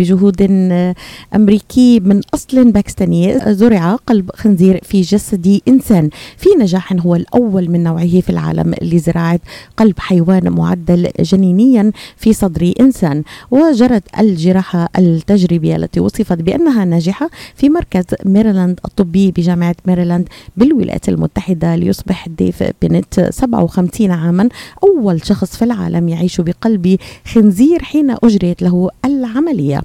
بجهود أمريكي من أصل باكستاني زرع قلب خنزير في جسد إنسان. في نجاح هو الأول من نوعه في العالم لزراعة قلب حيوان معدل جينيا في صدر إنسان. وجرت الجراحة التجريبية التي وصفت بأنها ناجحة في مركز ميريلاند الطبي بجامعة ميريلاند بالولايات المتحدة ليصبح ديف بنت 57 عاما. أول شخص في العالم يعيش بقلب خنزير حين أجريت له العملية.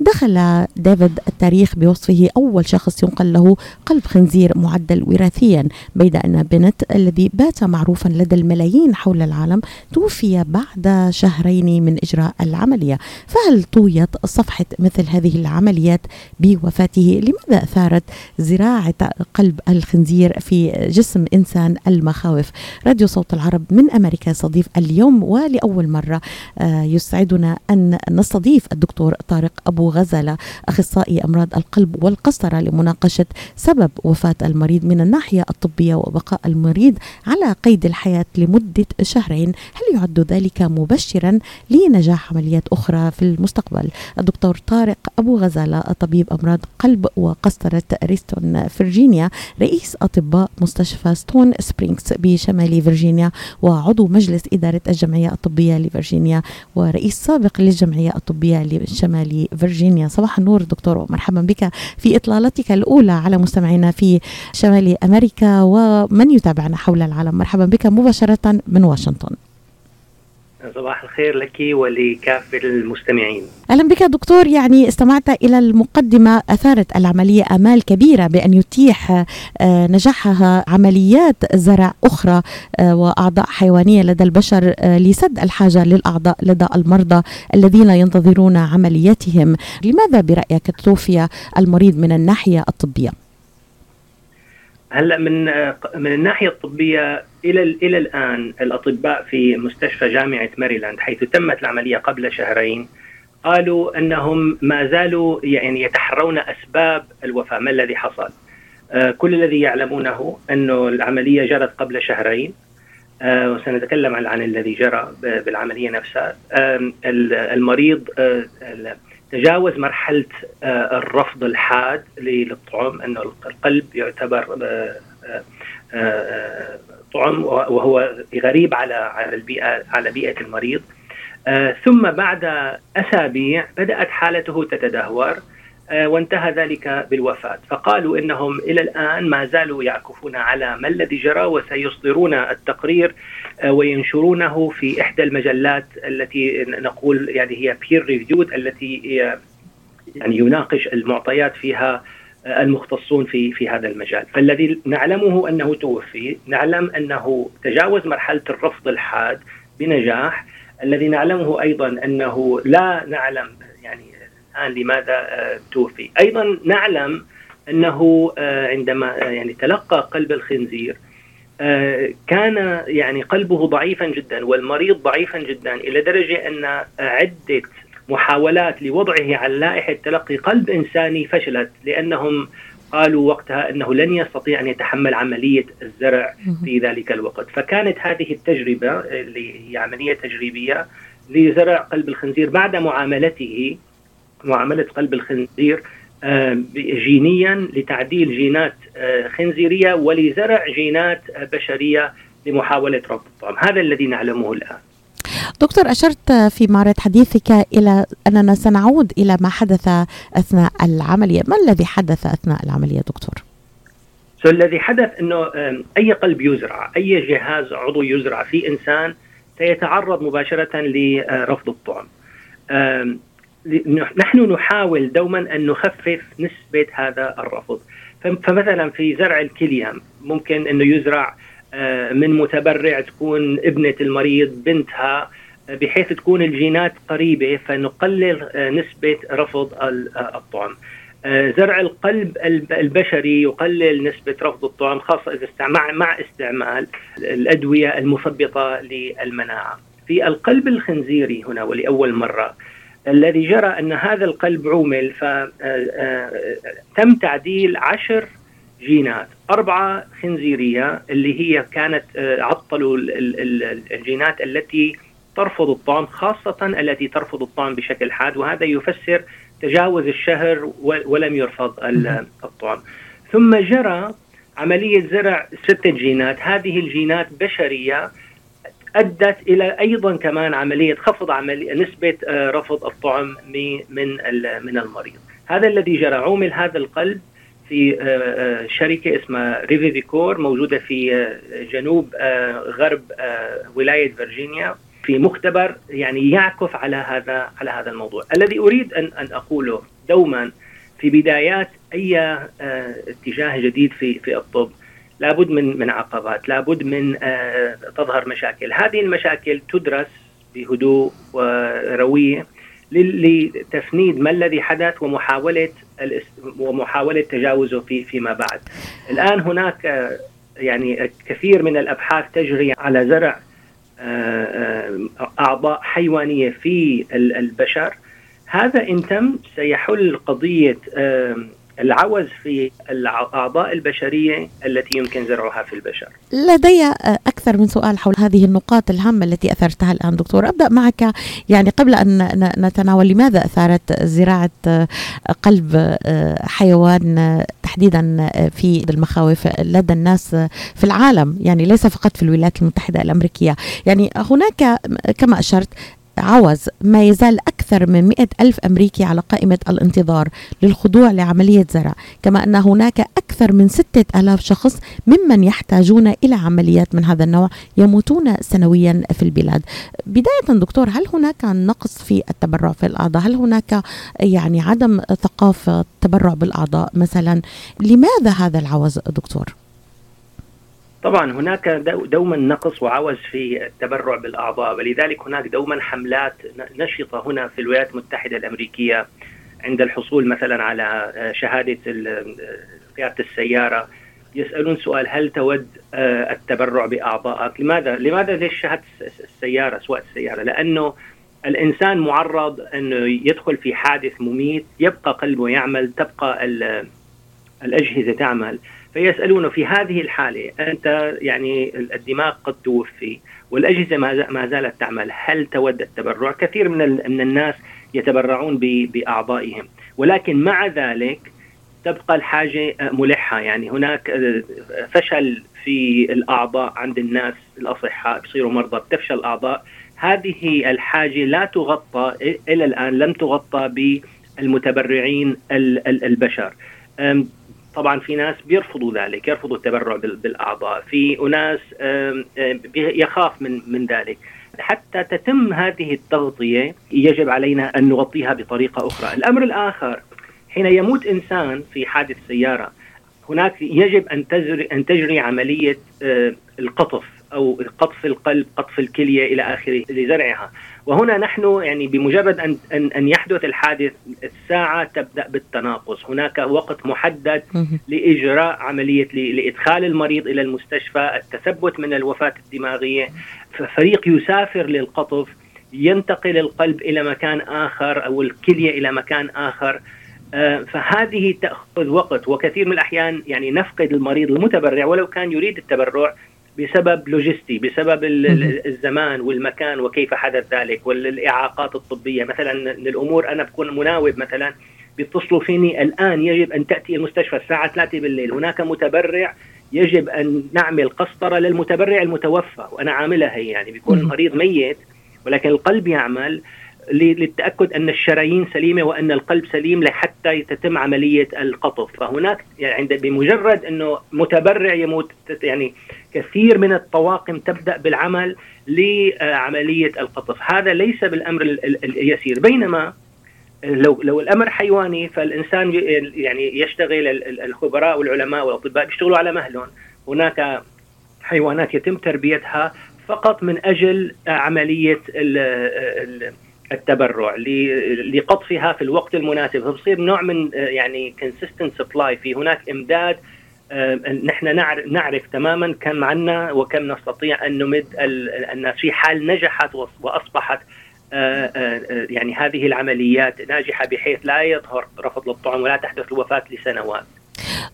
دخل ديفيد التاريخ بوصفه. أول شخص ينقل له قلب خنزير معدل وراثيا بيد أن بنت الذي بات معروفا لدى الملايين حول العالم توفي بعد شهرين من إجراء العملية. فهل طويت صفحة مثل هذه العمليات بوفاته؟ لماذا أثارت زراعة قلب الخنزير في جسم إنسان المخاوف؟ راديو صوت العرب من أمريكا يستضيف اليوم ولأول مرة آه، يسعدنا أن نستضيف الدكتور طارق أبو غزالة أخصائي أمراض القلب والقسطرة لمناقشة سبب وفاة المريض من الناحية الطبية وبقاء المريض على قيد الحياة لمدة شهرين. هل يعد ذلك مبشرا لنجاح عمليات أخرى في المستقبل؟ الدكتور طارق أبو غزالة طبيب أمراض قلب وقسطرة ريستون فرجينيا رئيس أطباء مستشفى ستون سبرينغز بشمال فرجينيا وعضو مجلس إدارة الجمعية الطبية لفرجينيا ورئيس سابق للجمعية الطبية لشمال فيرجينيا. صباح النور دكتور. ومرحبا بك في إطلالتك الأولى على مستمعينا في شمال أمريكا ومن يتابعنا حول العالم. مرحبا بك مباشرة من واشنطن. صباح الخير لك ولكافة المستمعين. أهلا بك دكتور. يعني استمعت إلى المقدمة أثارت العملية آمال كبيرة بأن يتيح آه، نجاحها عمليات زرع أخرى آه، وأعضاء حيوانية لدى البشر آه، لسد الحاجة للأعضاء لدى المرضى الذين ينتظرون عملياتهم. لماذا برأيك توفي المريض من الناحية الطبية؟ هلا من من الناحية الطبية إلى إلى الآن الأطباء في مستشفى جامعة ماريلاند حيث تمت العملية قبل شهرين قالوا أنهم ما زالوا يعني يتحرون أسباب الوفاة. ما الذي حصل؟ آه كل الذي يعلمونه أنه العملية جرت قبل شهرين آه وسنتكلم عن, الذي جرى بالعملية نفسها. آه المريض آه تجاوز مرحلة آه، الرفض الحاد للطعم انه القلب يعتبر آه، آه، طعم وهو غريب على على البيئة على بيئة المريض. ثم بعد أسابيع بدأت حالته تتدهور. وانتهى ذلك بالوفاة. فقالوا إنهم إلى الآن ما زالوا يعكفون على ما الذي جرى وسيصدرون التقرير آه، وينشرونه في إحدى المجلات التي نقول يعني هي peer reviewed التي يعني يناقش المعطيات فيها آه، المختصون في في هذا المجال، فالذي نعلمه أنه توفي، نعلم أنه تجاوز مرحلة الرفض الحاد بنجاح، الذي نعلمه أيضا أنه لا نعلم يعني الآن لماذا آه، توفي، أيضا نعلم أنه عندما يعني تلقى قلب الخنزير آه، كان يعني قلبه ضعيفا جدا والمريض ضعيفا جدا إلى درجة أن عدة محاولات لوضعه على لائحه تلقي قلب إنساني فشلت لأنهم قالوا وقتها أنه لن يستطيع أن يتحمل عملية الزرع في ذلك الوقت، فكانت هذه التجربة اللي هي عملية تجريبية لزرع قلب الخنزير بعد معاملته معاملة قلب الخنزير آه، جينيا لتعديل جينات آه، خنزيرية ولزرع جينات آه، بشرية لمحاولة رفض الطعم، هذا الذي نعلمه الآن. دكتور أشرت في معرض حديثك إلى أننا سنعود إلى ما حدث أثناء العملية ما الذي حدث أثناء العملية دكتور؟ سو الذي حدث أنه أي قلب يزرع أي جهاز عضوي يزرع في إنسان سيتعرض مباشرة لرفض الطعم نحن نحاول دوما أن نخفف نسبة هذا الرفض فمثلا في زرع الكليه ممكن أنه يزرع آه، من متبرع تكون ابنة المريض بنتها بحيث تكون الجينات قريبة فنقلل آه، نسبة رفض آه، الطعم. زرع القلب البشري يقلل نسبة رفض الطعم خاصة إذا مع استعمال الأدوية المثبطة للمناعة. في القلب الخنزيري هنا ولأول مرة الذي جرى أن هذا القلب عومل فتم آه، آه، تعديل عشر جينات. أربعة خنزيرية اللي هي كانت آه، عطلوا الجينات التي ترفض الطعم خاصة التي ترفض الطعم بشكل حاد وهذا يفسر تجاوز الشهر ولم يرفض الطعم ثم جرى عملية زرع ستة جينات. هذه الجينات بشرية أدت إلى أيضا كمان عملية خفض عملية نسبة آه، رفض الطعم من من المريض. هذا الذي جرى عومل هذا القلب في آه، آه، شركة اسمها ريفيفيكور موجودة في جنوب غرب ولاية فرجينيا في مختبر يعني يعكف على هذا على هذا الموضوع. الذي أريد ان أن أقوله دوما في بدايات أي اتجاه جديد في في الطب لابد من من عقبات لابد من آه، تظهر مشاكل. هذه المشاكل تدرس بهدوء ورويه لتفنيد ما الذي حدث ومحاولة ومحاولة تجاوزه في فيما بعد. الآن هناك آه، يعني كثير من الأبحاث تجري على زرع أعضاء حيوانية في البشر. هذا إن تم سيحل قضية العوز في الأعضاء البشرية التي يمكن زرعها في البشر. لدي أكثر من سؤال حول هذه النقاط الهامة التي أثرتها الآن دكتور، أبدأ معك يعني قبل أن نتناول لماذا أثارت زراعة قلب حيوان تحديدا في المخاوف لدى الناس في العالم، يعني ليس فقط في الولايات المتحدة الأمريكية، يعني هناك كما أشرت عوز ما يزال أكثر من مئة ألف أمريكي على قائمة الانتظار للخضوع لعملية زرع كما أن هناك أكثر من ستة ألاف شخص ممن يحتاجون إلى عمليات من هذا النوع يموتون سنويا في البلاد. بداية دكتور هل هناك نقص في التبرع في الأعضاء؟ هل هناك يعني عدم ثقافة تبرع بالأعضاء مثلا؟ لماذا هذا العوز دكتور؟ طبعا هناك دوما نقص وعوز في التبرع بالأعضاء ولذلك هناك دوما حملات نشطة هنا في الولايات المتحدة الأمريكية عند الحصول مثلا على شهادة قيادة السيارة يسألون سؤال هل تود آه، التبرع باعضائك؟ لماذا؟ لماذا ليش شهادة السيارة سواء السيارة؟ لأنه الإنسان معرض أنه يدخل في حادث مميت يبقى قلبه يعمل تبقى الأجهزة تعمل فيسألونه في هذه الحالة أنت يعني الدماغ قد توفي والأجهزة ما زالت تعمل هل تود التبرع؟ كثير من, من الناس يتبرعون بأعضائهم ولكن مع ذلك تبقى الحاجة ملحة يعني هناك فشل في الأعضاء عند الناس الأصحاء بصيروا مرضى بتفشل الأعضاء. هذه الحاجة لا تغطى إلى الآن لم تغطى بالمتبرعين البشر. طبعا في ناس بيرفضوا ذلك يرفضوا التبرع بالأعضاء في أناس يخاف من من ذلك. حتى تتم هذه التغطية يجب علينا أن نغطيها بطريقة أخرى. الأمر الآخر حين يموت إنسان في حادث سيارة هناك يجب أن تجري أن تجري عملية القطف. أو قطف القلب قطف الكلية إلى آخره لزرعها. وهنا نحن يعني بمجرد أن أن, أن يحدث الحادث الساعة تبدأ بالتناقص. هناك وقت محدد لإجراء عملية لإدخال المريض إلى المستشفى التثبت من الوفاة الدماغية. ففريق يسافر للقطف ينتقل القلب إلى مكان آخر أو الكلية إلى مكان آخر. آه، فهذه تأخذ وقت. وكثير من الأحيان يعني نفقد المريض المتبرع ولو كان يريد التبرع بسبب لوجستي بسبب الزمان والمكان وكيف حدث ذلك والإعاقات الطبية. مثلا الأمور أنا بكون مناوب مثلا بيتصلوا فيني الآن يجب أن تأتي المستشفى الساعة 3 بالليل. هناك متبرع يجب أن نعمل قسطرة للمتبرع المتوفى وأنا عاملها هي يعني. بيكون المريض ميت ولكن القلب يعمل. للتأكد أن الشرايين سليمة وأن القلب سليم لحتى تتم عملية القطف. فهناك يعني عند بمجرد أنه متبرع يموت. يعني كثير من الطواقم تبدأ بالعمل لعملية القطف. هذا ليس بالأمر اليسير. بينما لو لو الأمر حيواني فالإنسان يعني يشتغل الخبراء والعلماء والأطباء بيشتغلوا على مهلهم. هناك حيوانات يتم تربيتها فقط من أجل عملية التبرع لقطفها في الوقت المناسب فبصير نوع من يعني consistent supply في هناك إمداد آه، نحن نعرف تماما كم عنا وكم نستطيع أن نمد الناس في حال نجحت وأصبحت آه، آه، يعني هذه العمليات ناجحة بحيث لا يظهر رفض للطعم ولا تحدث الوفاة لسنوات.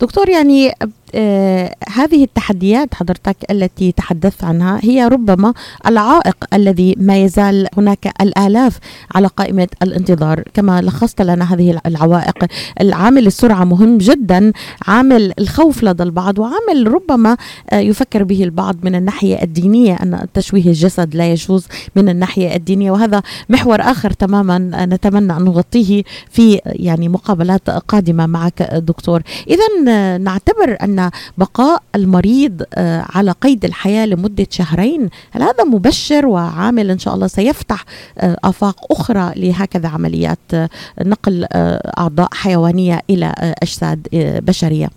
دكتور يعني آه هذه التحديات حضرتك التي تحدثت عنها هي ربما العائق الذي ما يزال هناك الآلاف على قائمة الانتظار. كما لخصت لنا هذه العوائق العامل السرعة مهم جدا عامل الخوف لدى البعض وعامل ربما آه يفكر به البعض من الناحية الدينية أن تشويه الجسد لا يجوز من الناحية الدينية. وهذا محور آخر تماما نتمنى أن نغطيه في يعني مقابلات قادمة معك دكتور. اذا نعتبر أن بقاء المريض آه، على قيد الحياة لمدة شهرين هل هذا مبشر وعامل إن شاء الله سيفتح آه، آفاق أخرى لهكذا عمليات آه، نقل أعضاء حيوانية إلى أجساد بشرية؟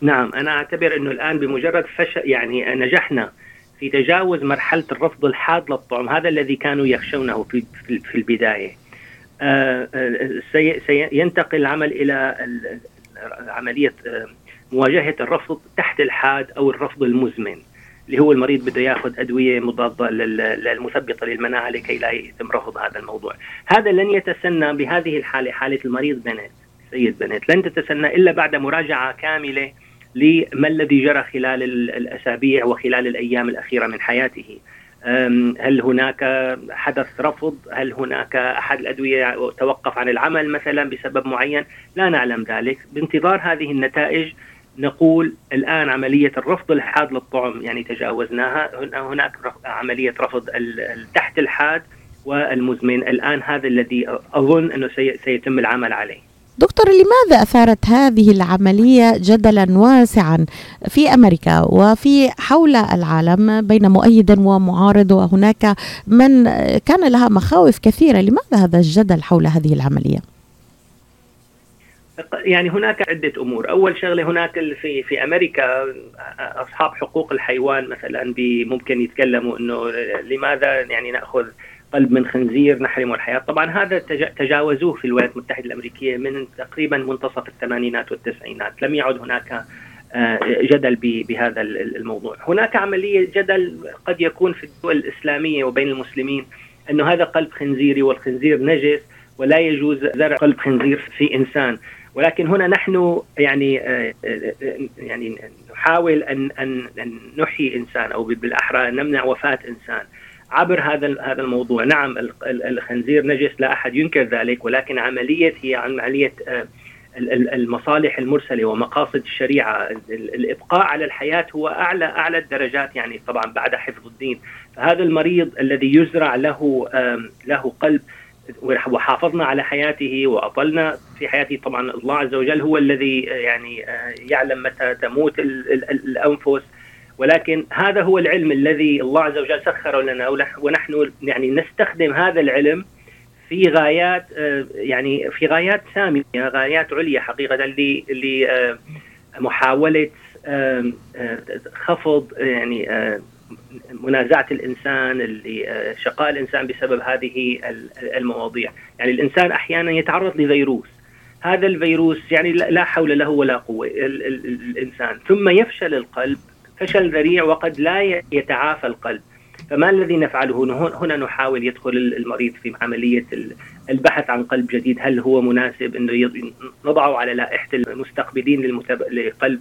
نعم أنا أعتبر أنه الآن بمجرد فشل يعني نجحنا في تجاوز مرحلة الرفض الحاد للطعم هذا الذي كانوا يخشونه في في البداية. سينتقل العمل إلى عملية مواجهة الرفض تحت الحاد أو الرفض المزمن اللي هو المريض بده ياخذ أدوية مضادة للمثبطه للمناعة لكي لا يتم رفض هذا الموضوع. هذا لن يتسنى بهذه الحالة حالة المريض بنت سيد بنت لن تتسنى إلا بعد مراجعة كاملة لما الذي جرى خلال الأسابيع وخلال الأيام الأخيرة من حياته. هل هناك حدث رفض؟ هل هناك أحد الأدوية توقف عن العمل مثلا بسبب معين؟ لا نعلم ذلك. بانتظار هذه النتائج نقول الآن عملية الرفض الحاد للطعم يعني تجاوزناها. هناك عملية رفض تحت الحاد والمزمن. الآن هذا الذي أظن أنه سيتم العمل عليه. دكتور لماذا أثارت هذه العملية جدلا واسعا في أمريكا وفي حول العالم بين مؤيد ومعارض؟ وهناك من كان لها مخاوف كثيرة. لماذا هذا الجدل حول هذه العملية؟ يعني هناك عدة أمور. أول شغلة هناك في في أمريكا أصحاب حقوق الحيوان مثلا ممكن يتكلموا أنه لماذا يعني نأخذ قلب من خنزير نحرمه الحياة. طبعا هذا تجاوزوه في الولايات المتحدة الأمريكية من تقريبا منتصف الثمانينات والتسعينات. لم يعد هناك آه، جدل بهذا الموضوع. هناك عملية جدل قد يكون في الدول الإسلامية وبين المسلمين أنه هذا قلب خنزيري والخنزير نجس ولا يجوز زرع قلب خنزير في إنسان. ولكن هنا نحن يعني آه، آه، يعني نحاول أن أن نحيي إنسان أو بالأحرى نمنع وفاة إنسان. عبر هذا هذا الموضوع. نعم الخنزير نجس لا أحد ينكر ذلك ولكن عملية هي عملية آه، المصالح المرسلة ومقاصد الشريعة. الإبقاء على الحياة هو اعلى أعلى الدرجات يعني طبعا بعد حفظ الدين. فهذا المريض الذي يزرع له له قلب وحافظنا على حياته وأطلنا في حياته. طبعا الله عز وجل هو الذي آه، يعني آه، يعلم متى تموت الأنفس ولكن هذا هو العلم الذي الله عز وجل سخره لنا ونحن يعني نستخدم هذا العلم في غايات آه، يعني في غايات سامية غايات عليا حقيقة لمحاوله خفض يعني منازعة الإنسان اللي آه، شقاء الإنسان بسبب هذه المواضيع، يعني الإنسان أحيانا يتعرض لفيروس. هذا الفيروس يعني لا حول له ولا قوة الإنسان. ثم يفشل القلب فشل ذريع وقد لا يتعافى القلب. فما الذي نفعله؟ هنا نحاول يدخل المريض في عملية البحث عن قلب جديد. هل هو مناسب إنه نضعه على لائحة المستقبلين لقلب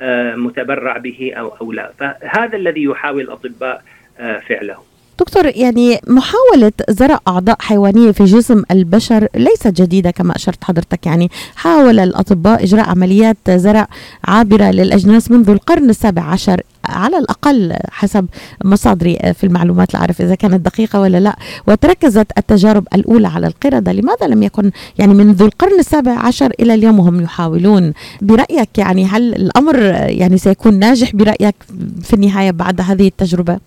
آه، متبرع به أو أو لا؟ فهذا الذي يحاول الأطباء آه، فعله. دكتور يعني محاولة زرع أعضاء حيوانية في جسم البشر ليست جديدة كما أشرت حضرتك. يعني حاول الأطباء إجراء عمليات زرع عابرة للأجناس منذ القرن السابع عشر على الأقل حسب مصادري في المعلومات. لا أعرف إذا كانت دقيقة ولا لا. وتركزت التجارب الأولى على القردة. لماذا لم يكن يعني منذ القرن السابع عشر إلى اليوم هم يحاولون؟ برأيك يعني هل الأمر يعني سيكون ناجح برأيك في النهاية بعد هذه التجربة؟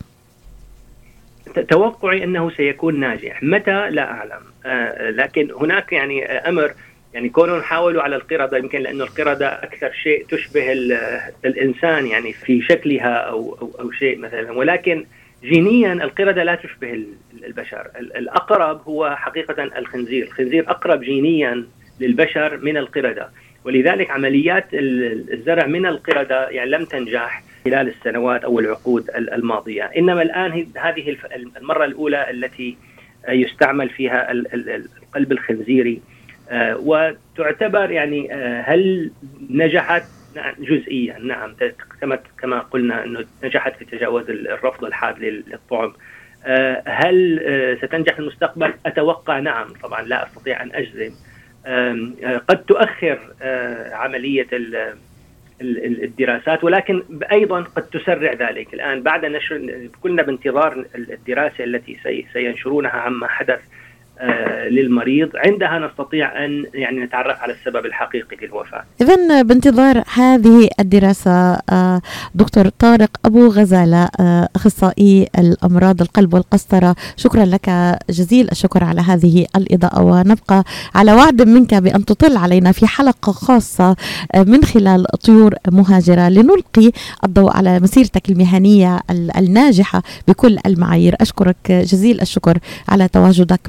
توقعي أنه سيكون ناجح. متى؟ لا أعلم. آه لكن هناك يعني أمر يعني كونهم حاولوا على القردة يمكن لأنه القردة أكثر شيء تشبه الإنسان يعني في شكلها أو, أو, أو شيء مثلا. ولكن جينيا القردة لا تشبه البشر. الأقرب هو حقيقة الخنزير. الخنزير أقرب جينيا للبشر من القردة. ولذلك عمليات الزرع من القردة يعني لم تنجح. خلال السنوات أو العقود الماضية، إنما الآن هذه المرة الأولى التي يستعمل فيها القلب الخنزيري. وتعتبر يعني هل نجحت؟ نعم جزئيا نعم. كما قلنا أنه نجحت في تجاوز الرفض الحاد للطعم. هل ستنجح في المستقبل؟ أتوقع نعم. طبعا لا أستطيع أن أجزم. قد تؤخر عملية الدراسات ولكن أيضا قد تسرع ذلك. الآن بعد نشر كنا بانتظار الدراسة التي سينشرونها عما حدث للمريض. عندها نستطيع أن يعني نتعرف على السبب الحقيقي للوفاة. اذا بانتظار هذه الدراسة آه، دكتور طارق أبو غزالة آه، أخصائي الأمراض القلب والقسطرة. شكرا لك جزيل الشكر على هذه الإضاءة ونبقى على وعد منك بأن تطل علينا في حلقة خاصة من خلال طيور مهاجرة لنلقي الضوء على مسيرتك المهنية الناجحة بكل المعايير. أشكرك جزيل الشكر على تواجدك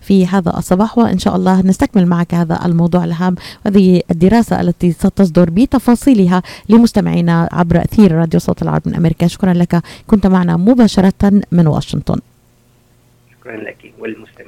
في هذا الصباح وإن شاء الله نستكمل معك هذا الموضوع الهام. وهذه الدراسة التي ستصدر بتفاصيلها لمستمعينا عبر أثير راديو صوت العرب من أمريكا. شكرا لك. كنت معنا مباشرة من واشنطن. شكرا لك والمستمعين.